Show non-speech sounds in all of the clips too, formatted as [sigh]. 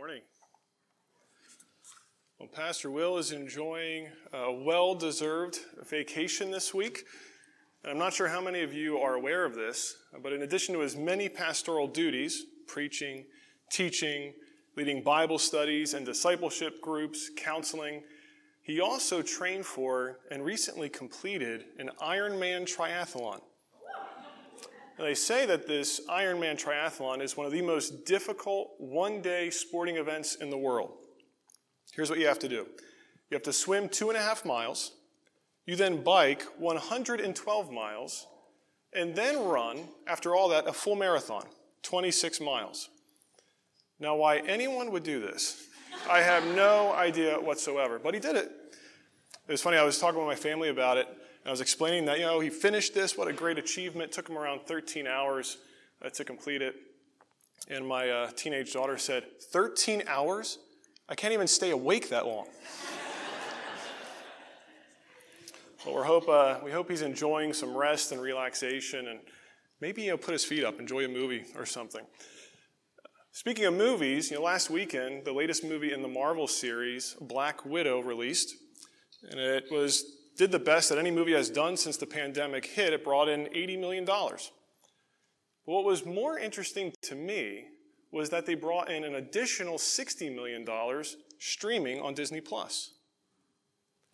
morning. Well, Pastor Will is enjoying a well deserved vacation this week. And I'm not sure how many of you are aware of this, but in addition to his many pastoral duties preaching, teaching, leading Bible studies and discipleship groups, counseling he also trained for and recently completed an Ironman triathlon. Now, they say that this Ironman triathlon is one of the most difficult one day sporting events in the world. Here's what you have to do you have to swim two and a half miles, you then bike 112 miles, and then run, after all that, a full marathon, 26 miles. Now, why anyone would do this, I have no idea whatsoever, but he did it. It was funny, I was talking with my family about it, I was explaining that, you know, he finished this, what a great achievement. It took him around 13 hours uh, to complete it. And my uh, teenage daughter said, 13 hours? I can't even stay awake that long. [laughs] but we hope, uh, we hope he's enjoying some rest and relaxation and maybe you know, put his feet up, enjoy a movie or something. Speaking of movies, you know, last weekend, the latest movie in the Marvel series, Black Widow, released. And it was did the best that any movie has done since the pandemic hit. It brought in $80 million. But what was more interesting to me was that they brought in an additional $60 million streaming on Disney Plus.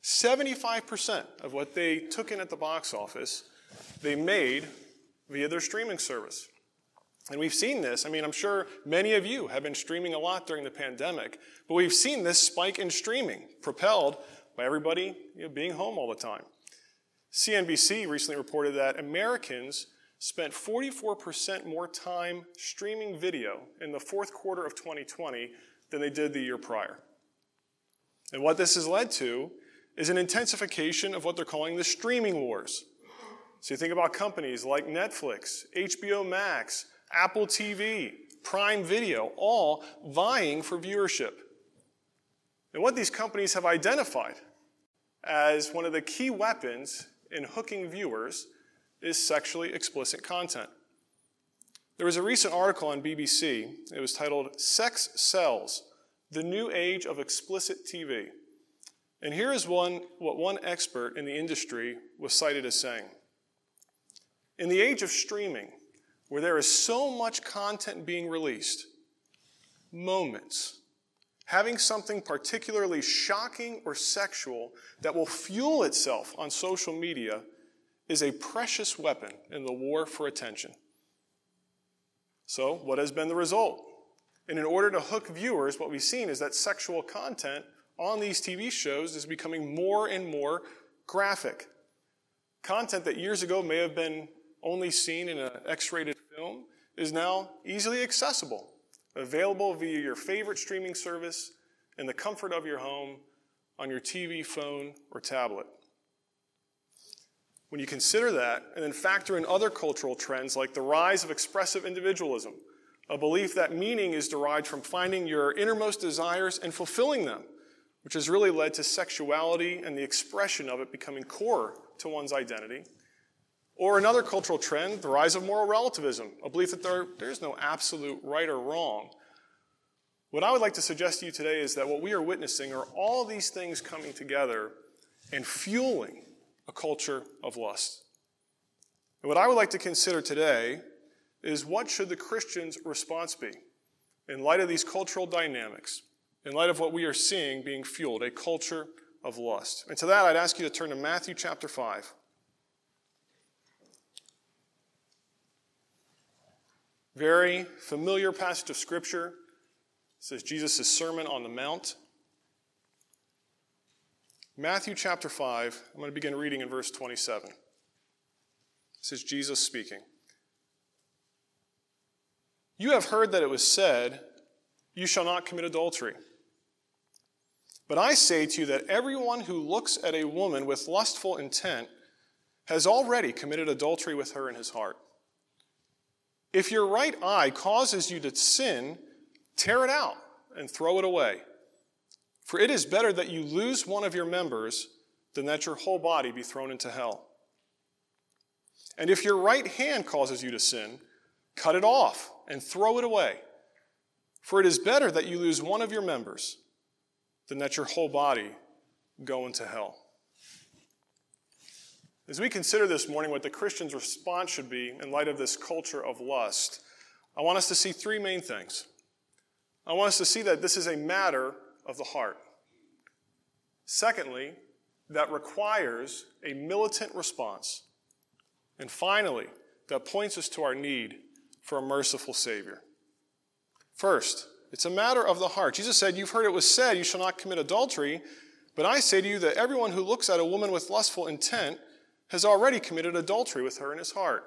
75% of what they took in at the box office, they made via their streaming service. And we've seen this. I mean, I'm sure many of you have been streaming a lot during the pandemic, but we've seen this spike in streaming propelled by everybody you know, being home all the time. CNBC recently reported that Americans spent 44% more time streaming video in the fourth quarter of 2020 than they did the year prior. And what this has led to is an intensification of what they're calling the streaming wars. So you think about companies like Netflix, HBO Max, Apple TV, Prime Video, all vying for viewership. And what these companies have identified as one of the key weapons in hooking viewers is sexually explicit content. There was a recent article on BBC. It was titled Sex Sells The New Age of Explicit TV. And here is one, what one expert in the industry was cited as saying In the age of streaming, where there is so much content being released, moments, having something particularly shocking or sexual that will fuel itself on social media is a precious weapon in the war for attention. So, what has been the result? And in order to hook viewers, what we've seen is that sexual content on these TV shows is becoming more and more graphic. Content that years ago may have been only seen in an X rated film is now easily accessible available via your favorite streaming service in the comfort of your home on your TV, phone, or tablet. When you consider that and then factor in other cultural trends like the rise of expressive individualism, a belief that meaning is derived from finding your innermost desires and fulfilling them, which has really led to sexuality and the expression of it becoming core to one's identity. Or another cultural trend, the rise of moral relativism, a belief that there, there's no absolute right or wrong. What I would like to suggest to you today is that what we are witnessing are all these things coming together and fueling a culture of lust. And what I would like to consider today is what should the Christian's response be in light of these cultural dynamics, in light of what we are seeing being fueled, a culture of lust. And to that, I'd ask you to turn to Matthew chapter 5. Very familiar passage of Scripture. It says Jesus' Sermon on the Mount. Matthew chapter 5, I'm going to begin reading in verse 27. This is Jesus speaking. You have heard that it was said, You shall not commit adultery. But I say to you that everyone who looks at a woman with lustful intent has already committed adultery with her in his heart. If your right eye causes you to sin, tear it out and throw it away. For it is better that you lose one of your members than that your whole body be thrown into hell. And if your right hand causes you to sin, cut it off and throw it away. For it is better that you lose one of your members than that your whole body go into hell. As we consider this morning what the Christian's response should be in light of this culture of lust, I want us to see three main things. I want us to see that this is a matter of the heart. Secondly, that requires a militant response. And finally, that points us to our need for a merciful Savior. First, it's a matter of the heart. Jesus said, You've heard it was said, You shall not commit adultery. But I say to you that everyone who looks at a woman with lustful intent has already committed adultery with her in his heart.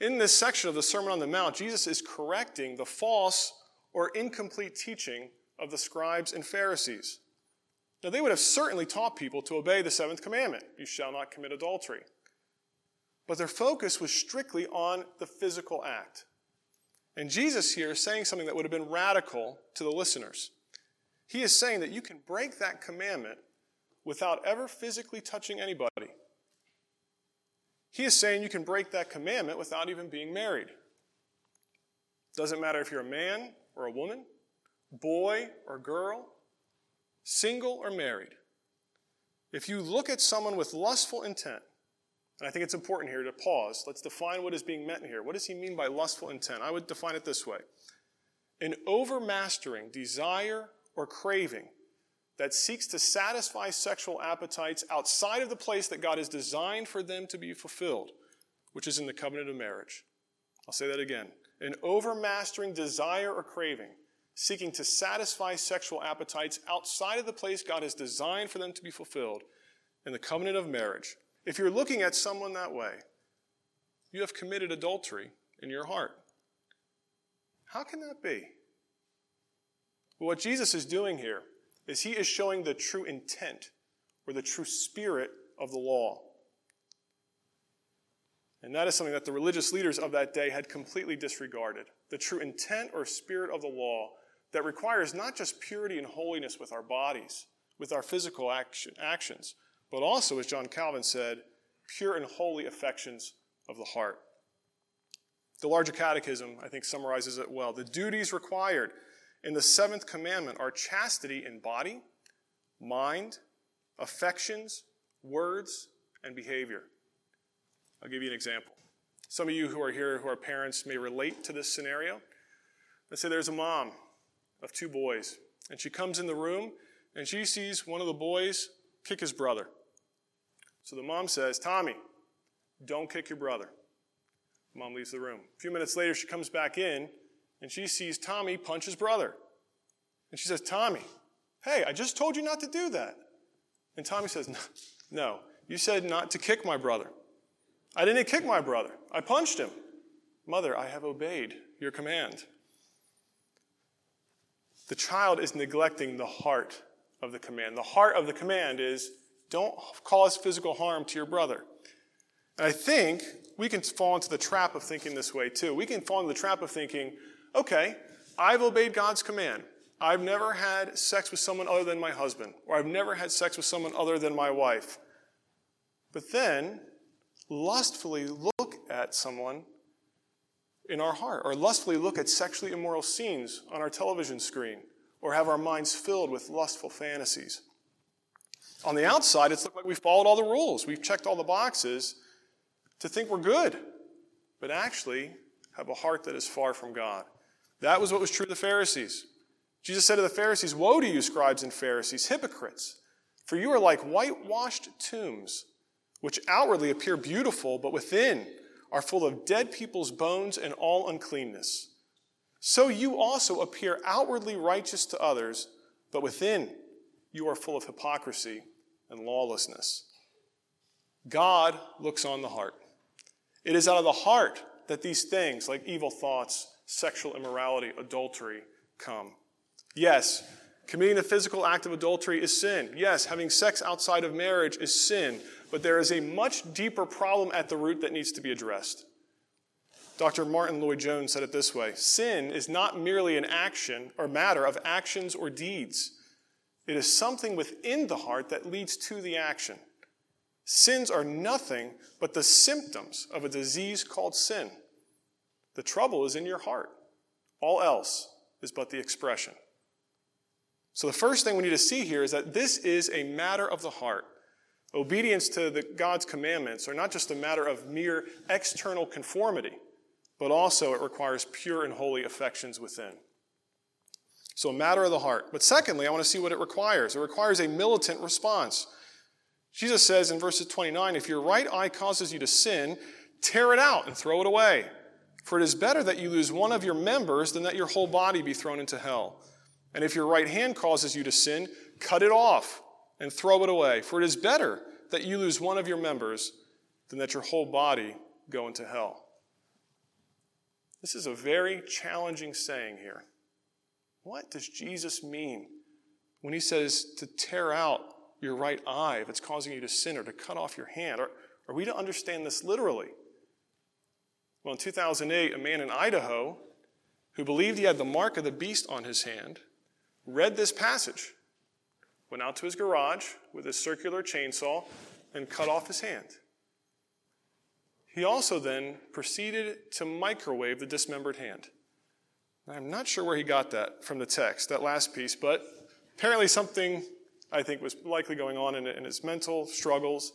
In this section of the Sermon on the Mount, Jesus is correcting the false or incomplete teaching of the scribes and Pharisees. Now, they would have certainly taught people to obey the seventh commandment you shall not commit adultery. But their focus was strictly on the physical act. And Jesus here is saying something that would have been radical to the listeners. He is saying that you can break that commandment without ever physically touching anybody. He is saying you can break that commandment without even being married. Doesn't matter if you're a man or a woman, boy or girl, single or married. If you look at someone with lustful intent, and I think it's important here to pause. Let's define what is being meant here. What does he mean by lustful intent? I would define it this way an overmastering desire or craving that seeks to satisfy sexual appetites outside of the place that God has designed for them to be fulfilled, which is in the covenant of marriage. I'll say that again. An overmastering desire or craving seeking to satisfy sexual appetites outside of the place God has designed for them to be fulfilled in the covenant of marriage if you're looking at someone that way, you have committed adultery in your heart. How can that be? What Jesus is doing here is he is showing the true intent or the true spirit of the law. And that is something that the religious leaders of that day had completely disregarded. The true intent or spirit of the law that requires not just purity and holiness with our bodies, with our physical action, actions, but also, as John Calvin said, pure and holy affections of the heart. The larger catechism, I think, summarizes it well. The duties required in the seventh commandment are chastity in body, mind, affections, words, and behavior. I'll give you an example. Some of you who are here who are parents may relate to this scenario. Let's say there's a mom of two boys, and she comes in the room and she sees one of the boys kick his brother. So the mom says, Tommy, don't kick your brother. Mom leaves the room. A few minutes later, she comes back in and she sees Tommy punch his brother. And she says, Tommy, hey, I just told you not to do that. And Tommy says, No, you said not to kick my brother. I didn't kick my brother, I punched him. Mother, I have obeyed your command. The child is neglecting the heart of the command. The heart of the command is don't cause physical harm to your brother. And I think we can fall into the trap of thinking this way too. We can fall into the trap of thinking, okay, I've obeyed God's command. I've never had sex with someone other than my husband, or I've never had sex with someone other than my wife. But then, lustfully look at someone in our heart, or lustfully look at sexually immoral scenes on our television screen, or have our minds filled with lustful fantasies. On the outside, it's like we've followed all the rules. We've checked all the boxes to think we're good, but actually have a heart that is far from God. That was what was true of the Pharisees. Jesus said to the Pharisees, Woe to you, scribes and Pharisees, hypocrites! For you are like whitewashed tombs, which outwardly appear beautiful, but within are full of dead people's bones and all uncleanness. So you also appear outwardly righteous to others, but within you are full of hypocrisy and lawlessness. God looks on the heart. It is out of the heart that these things, like evil thoughts, sexual immorality, adultery, come. Yes, committing the physical act of adultery is sin. Yes, having sex outside of marriage is sin. But there is a much deeper problem at the root that needs to be addressed. Dr. Martyn Lloyd-Jones said it this way Sin is not merely an action or matter of actions or deeds. It is something within the heart that leads to the action. Sins are nothing but the symptoms of a disease called sin. The trouble is in your heart. All else is but the expression. So the first thing we need to see here is that this is a matter of the heart. Obedience to the, God's commandments are not just a matter of mere external conformity, but also it requires pure and holy affections within. So, a matter of the heart. But secondly, I want to see what it requires. It requires a militant response. Jesus says in verses 29 if your right eye causes you to sin, tear it out and throw it away. For it is better that you lose one of your members than that your whole body be thrown into hell. And if your right hand causes you to sin, cut it off and throw it away. For it is better that you lose one of your members than that your whole body go into hell. This is a very challenging saying here. What does Jesus mean when he says to tear out your right eye if it's causing you to sin or to cut off your hand? Are, are we to understand this literally? Well, in 2008, a man in Idaho who believed he had the mark of the beast on his hand read this passage, went out to his garage with his circular chainsaw, and cut off his hand. He also then proceeded to microwave the dismembered hand. I'm not sure where he got that from the text, that last piece, but apparently something I think was likely going on in, in his mental struggles.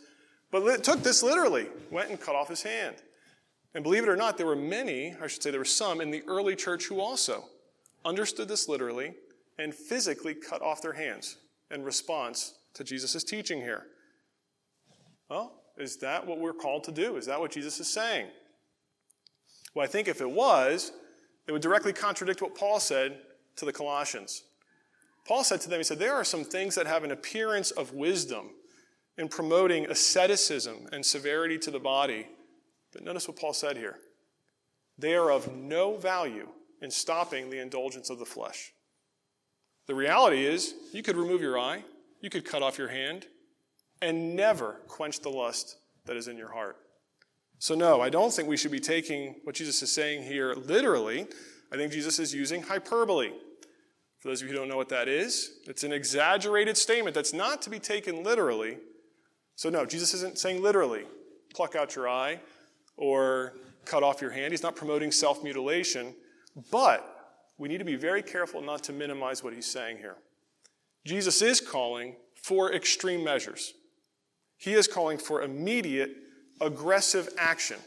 But took this literally, went and cut off his hand. And believe it or not, there were many, I should say there were some in the early church who also understood this literally and physically cut off their hands in response to Jesus' teaching here. Well, is that what we're called to do? Is that what Jesus is saying? Well, I think if it was, it would directly contradict what Paul said to the Colossians. Paul said to them, he said, There are some things that have an appearance of wisdom in promoting asceticism and severity to the body. But notice what Paul said here. They are of no value in stopping the indulgence of the flesh. The reality is, you could remove your eye, you could cut off your hand, and never quench the lust that is in your heart. So, no, I don't think we should be taking what Jesus is saying here literally. I think Jesus is using hyperbole. For those of you who don't know what that is, it's an exaggerated statement that's not to be taken literally. So, no, Jesus isn't saying literally, pluck out your eye or cut off your hand. He's not promoting self mutilation. But we need to be very careful not to minimize what he's saying here. Jesus is calling for extreme measures. He is calling for immediate aggressive action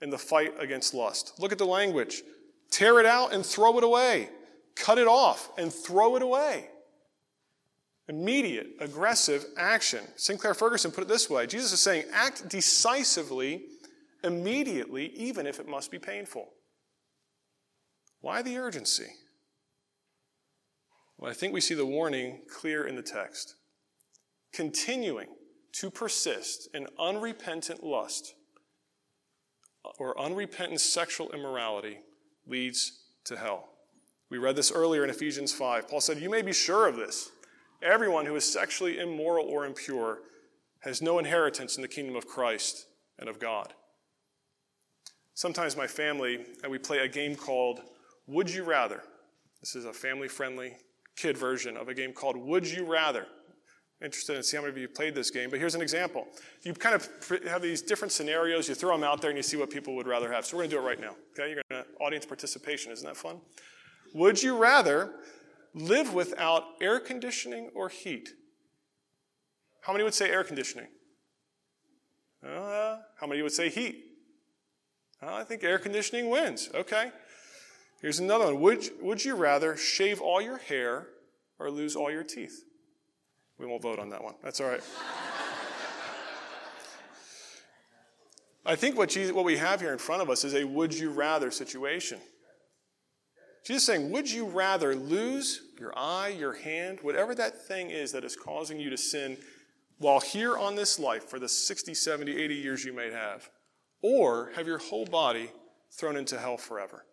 in the fight against lust. Look at the language tear it out and throw it away, cut it off and throw it away. Immediate, aggressive action. Sinclair Ferguson put it this way Jesus is saying, act decisively, immediately, even if it must be painful. Why the urgency? Well, I think we see the warning clear in the text. Continuing to persist in unrepentant lust or unrepentant sexual immorality leads to hell. We read this earlier in Ephesians 5. Paul said, You may be sure of this. Everyone who is sexually immoral or impure has no inheritance in the kingdom of Christ and of God. Sometimes my family and we play a game called Would You Rather. This is a family friendly kid version of a game called Would You Rather interested in see how many of you played this game, but here's an example. You kind of have these different scenarios, you throw them out there, and you see what people would rather have. So we're going to do it right now. Okay, you're going to audience participation. Isn't that fun? Would you rather live without air conditioning or heat? How many would say air conditioning? Uh, how many would say heat? I think air conditioning wins. Okay. Here's another one. Would, would you rather shave all your hair or lose all your teeth? We won't vote on that one. That's all right. [laughs] I think what, Jesus, what we have here in front of us is a would you rather situation. Jesus saying, would you rather lose your eye, your hand, whatever that thing is that is causing you to sin while here on this life for the 60, 70, 80 years you may have, or have your whole body thrown into hell forever?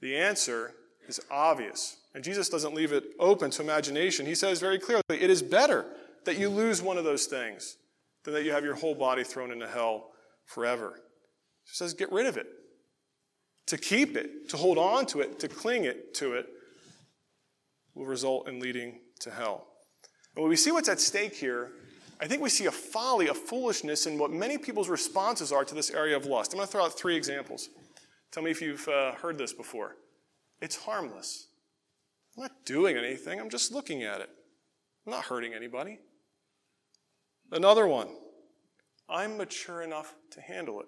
The answer is obvious. And Jesus doesn't leave it open to imagination. He says very clearly, it is better that you lose one of those things than that you have your whole body thrown into hell forever. He says, get rid of it. To keep it, to hold on to it, to cling it to it, will result in leading to hell. And when we see what's at stake here, I think we see a folly, a foolishness in what many people's responses are to this area of lust. I'm going to throw out three examples. Tell me if you've uh, heard this before. It's harmless. I'm not doing anything, I'm just looking at it. I'm not hurting anybody. Another one. I'm mature enough to handle it.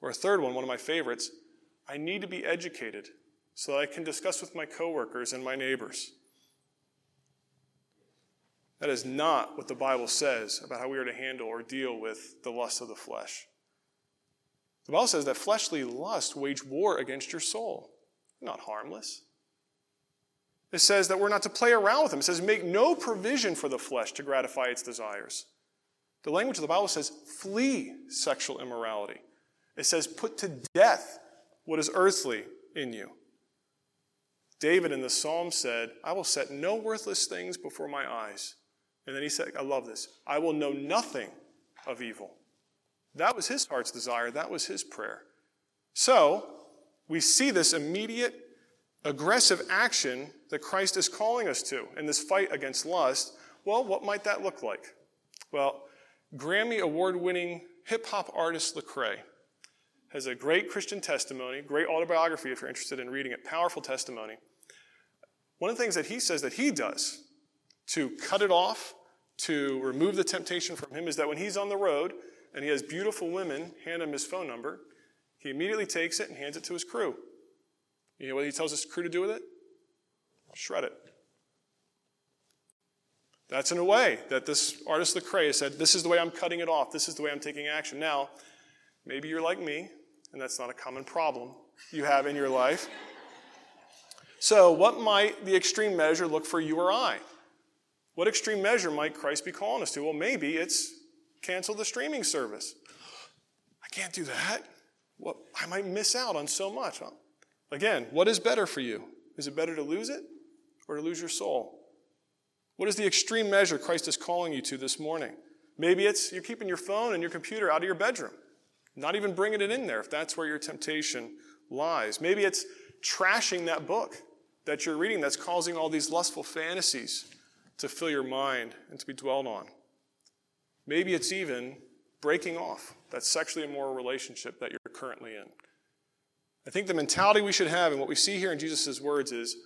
Or a third one, one of my favorites. I need to be educated so that I can discuss with my coworkers and my neighbors. That is not what the Bible says about how we are to handle or deal with the lust of the flesh. The Bible says that fleshly lust wage war against your soul. Not harmless. It says that we're not to play around with them. It says, make no provision for the flesh to gratify its desires. The language of the Bible says, flee sexual immorality. It says, put to death what is earthly in you. David in the psalm said, I will set no worthless things before my eyes. And then he said, I love this, I will know nothing of evil. That was his heart's desire. That was his prayer. So, we see this immediate, aggressive action that Christ is calling us to in this fight against lust. Well, what might that look like? Well, Grammy award winning hip hop artist Lecrae has a great Christian testimony, great autobiography if you're interested in reading it, powerful testimony. One of the things that he says that he does to cut it off, to remove the temptation from him, is that when he's on the road and he has beautiful women hand him his phone number, he immediately takes it and hands it to his crew. You know what he tells his crew to do with it? Shred it. That's in a way that this artist Lecrae said, This is the way I'm cutting it off. This is the way I'm taking action. Now, maybe you're like me, and that's not a common problem you have in your life. So, what might the extreme measure look for you or I? What extreme measure might Christ be calling us to? Well, maybe it's cancel the streaming service. I can't do that. Well, I might miss out on so much. Again, what is better for you? Is it better to lose it or to lose your soul? What is the extreme measure Christ is calling you to this morning? Maybe it's you're keeping your phone and your computer out of your bedroom, not even bringing it in there if that's where your temptation lies. Maybe it's trashing that book that you're reading that's causing all these lustful fantasies to fill your mind and to be dwelled on. Maybe it's even breaking off that sexually immoral relationship that you're currently in. I think the mentality we should have and what we see here in Jesus' words is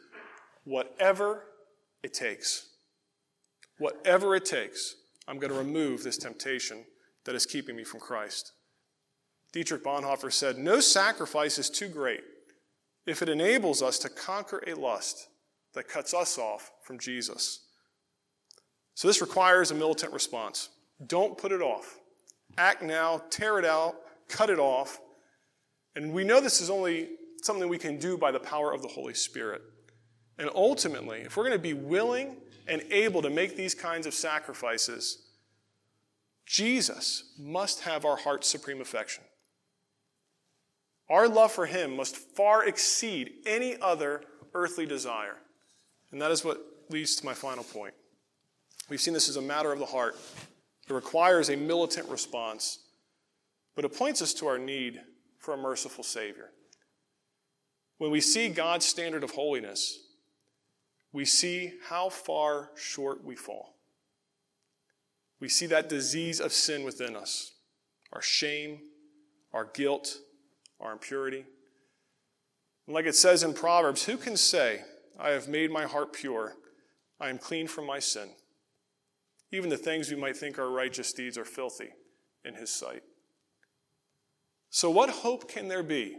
whatever it takes, whatever it takes, I'm going to remove this temptation that is keeping me from Christ. Dietrich Bonhoeffer said, No sacrifice is too great if it enables us to conquer a lust that cuts us off from Jesus. So this requires a militant response. Don't put it off. Act now, tear it out, cut it off. And we know this is only something we can do by the power of the Holy Spirit. And ultimately, if we're going to be willing and able to make these kinds of sacrifices, Jesus must have our heart's supreme affection. Our love for him must far exceed any other earthly desire. And that is what leads to my final point. We've seen this as a matter of the heart. It requires a militant response, but it points us to our need for a merciful Savior. When we see God's standard of holiness, we see how far short we fall. We see that disease of sin within us our shame, our guilt, our impurity. And like it says in Proverbs, who can say, I have made my heart pure, I am clean from my sin? Even the things we might think are righteous deeds are filthy in his sight. So, what hope can there be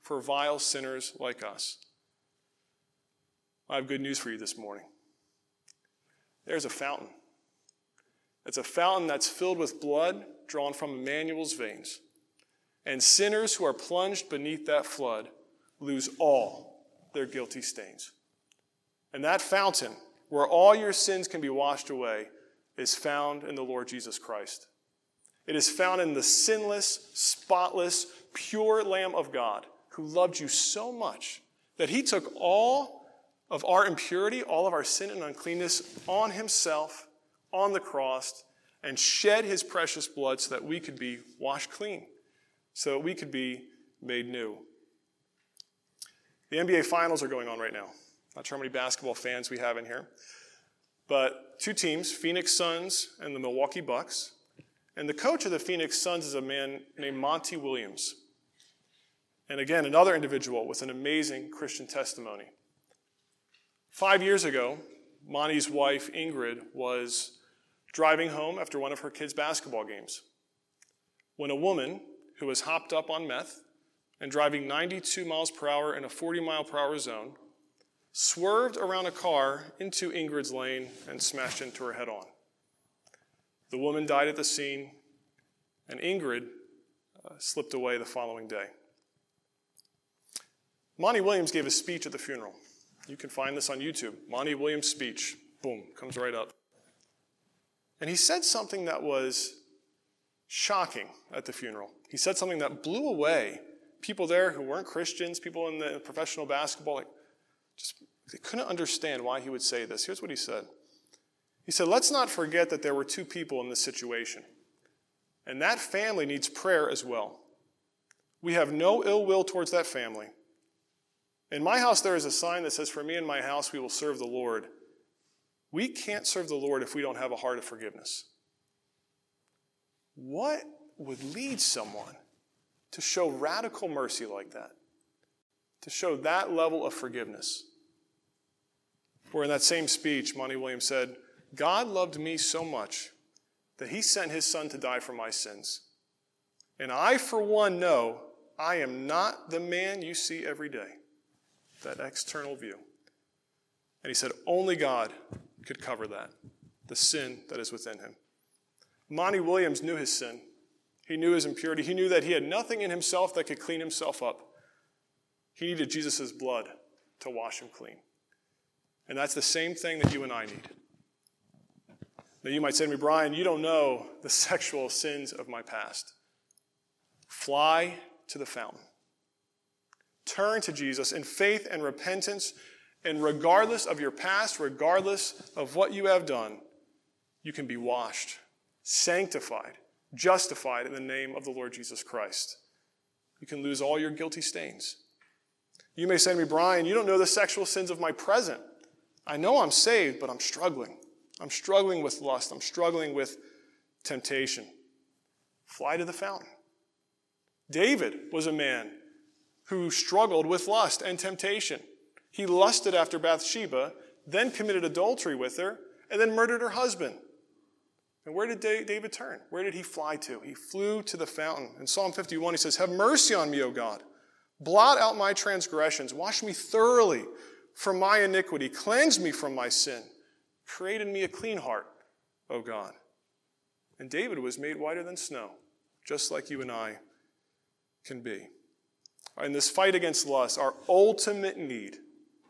for vile sinners like us? I have good news for you this morning. There's a fountain. It's a fountain that's filled with blood drawn from Emmanuel's veins. And sinners who are plunged beneath that flood lose all their guilty stains. And that fountain, where all your sins can be washed away, is found in the Lord Jesus Christ. It is found in the sinless, spotless, pure Lamb of God who loved you so much that he took all of our impurity, all of our sin and uncleanness on himself on the cross and shed his precious blood so that we could be washed clean, so that we could be made new. The NBA finals are going on right now. Not sure how many basketball fans we have in here. But two teams, Phoenix Suns and the Milwaukee Bucks. And the coach of the Phoenix Suns is a man named Monty Williams. And again, another individual with an amazing Christian testimony. Five years ago, Monty's wife, Ingrid, was driving home after one of her kids' basketball games when a woman who was hopped up on meth and driving 92 miles per hour in a 40 mile per hour zone swerved around a car into Ingrid's lane and smashed into her head on. The woman died at the scene, and Ingrid uh, slipped away the following day. Monty Williams gave a speech at the funeral. You can find this on YouTube. Monty Williams' speech. Boom, comes right up. And he said something that was shocking at the funeral. He said something that blew away people there who weren't Christians, people in the professional basketball, like, just they couldn't understand why he would say this. Here's what he said. He said, Let's not forget that there were two people in this situation. And that family needs prayer as well. We have no ill will towards that family. In my house, there is a sign that says, For me and my house, we will serve the Lord. We can't serve the Lord if we don't have a heart of forgiveness. What would lead someone to show radical mercy like that? To show that level of forgiveness? Where in that same speech, Monty Williams said, God loved me so much that he sent his son to die for my sins. And I, for one, know I am not the man you see every day that external view. And he said, Only God could cover that, the sin that is within him. Monty Williams knew his sin. He knew his impurity. He knew that he had nothing in himself that could clean himself up. He needed Jesus' blood to wash him clean. And that's the same thing that you and I need. Now, you might say to me, Brian, you don't know the [laughs] sexual sins of my past. Fly to the fountain. Turn to Jesus in faith and repentance, and regardless of your past, regardless of what you have done, you can be washed, sanctified, justified in the name of the Lord Jesus Christ. You can lose all your guilty stains. You may say to me, Brian, you don't know the sexual sins of my present. I know I'm saved, but I'm struggling. I'm struggling with lust. I'm struggling with temptation. Fly to the fountain. David was a man who struggled with lust and temptation. He lusted after Bathsheba, then committed adultery with her, and then murdered her husband. And where did David turn? Where did he fly to? He flew to the fountain. In Psalm 51, he says, Have mercy on me, O God. Blot out my transgressions. Wash me thoroughly from my iniquity. Cleanse me from my sin. Create in me a clean heart, O God. And David was made whiter than snow, just like you and I can be. In this fight against lust, our ultimate need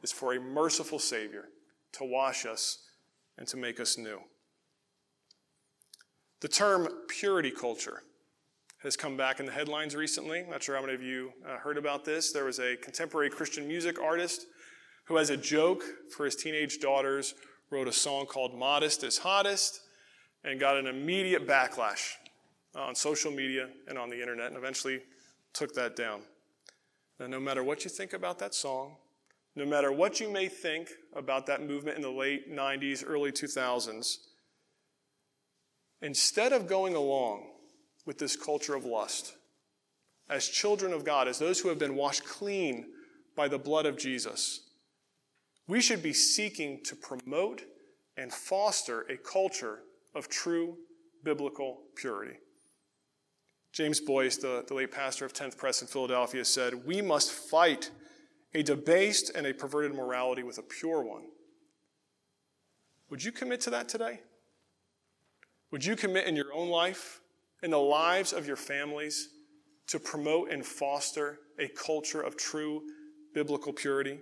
is for a merciful Savior to wash us and to make us new. The term purity culture has come back in the headlines recently. Not sure how many of you uh, heard about this. There was a contemporary Christian music artist who, as a joke for his teenage daughters, wrote a song called Modest is Hottest and got an immediate backlash on social media and on the internet and eventually took that down. Now, no matter what you think about that song, no matter what you may think about that movement in the late 90s, early 2000s, instead of going along with this culture of lust, as children of God, as those who have been washed clean by the blood of Jesus, we should be seeking to promote and foster a culture of true biblical purity. James Boice, the, the late pastor of 10th Pres in Philadelphia, said, We must fight a debased and a perverted morality with a pure one. Would you commit to that today? Would you commit in your own life, in the lives of your families, to promote and foster a culture of true biblical purity?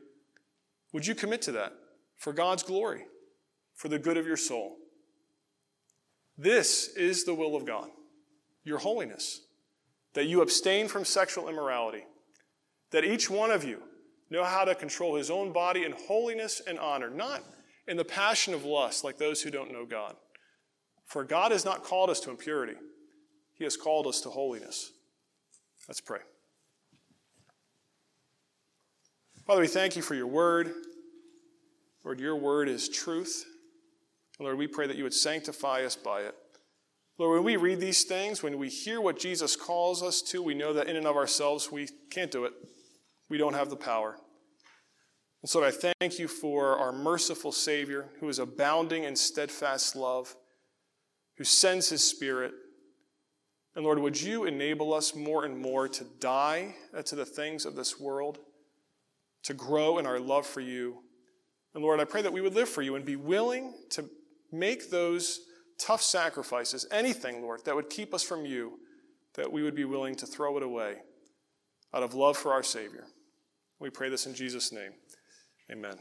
Would you commit to that for God's glory, for the good of your soul? This is the will of God your holiness, that you abstain from sexual immorality, that each one of you know how to control his own body in holiness and honor, not in the passion of lust like those who don't know God. For God has not called us to impurity, He has called us to holiness. Let's pray. Father, we thank you for your word. Lord, your word is truth. Lord, we pray that you would sanctify us by it. Lord, when we read these things, when we hear what Jesus calls us to, we know that in and of ourselves we can't do it. We don't have the power. And so I thank you for our merciful Savior who is abounding in steadfast love, who sends his Spirit. And Lord, would you enable us more and more to die to the things of this world, to grow in our love for you. And Lord, I pray that we would live for you and be willing to make those tough sacrifices, anything, Lord, that would keep us from you, that we would be willing to throw it away out of love for our Savior. We pray this in Jesus' name. Amen.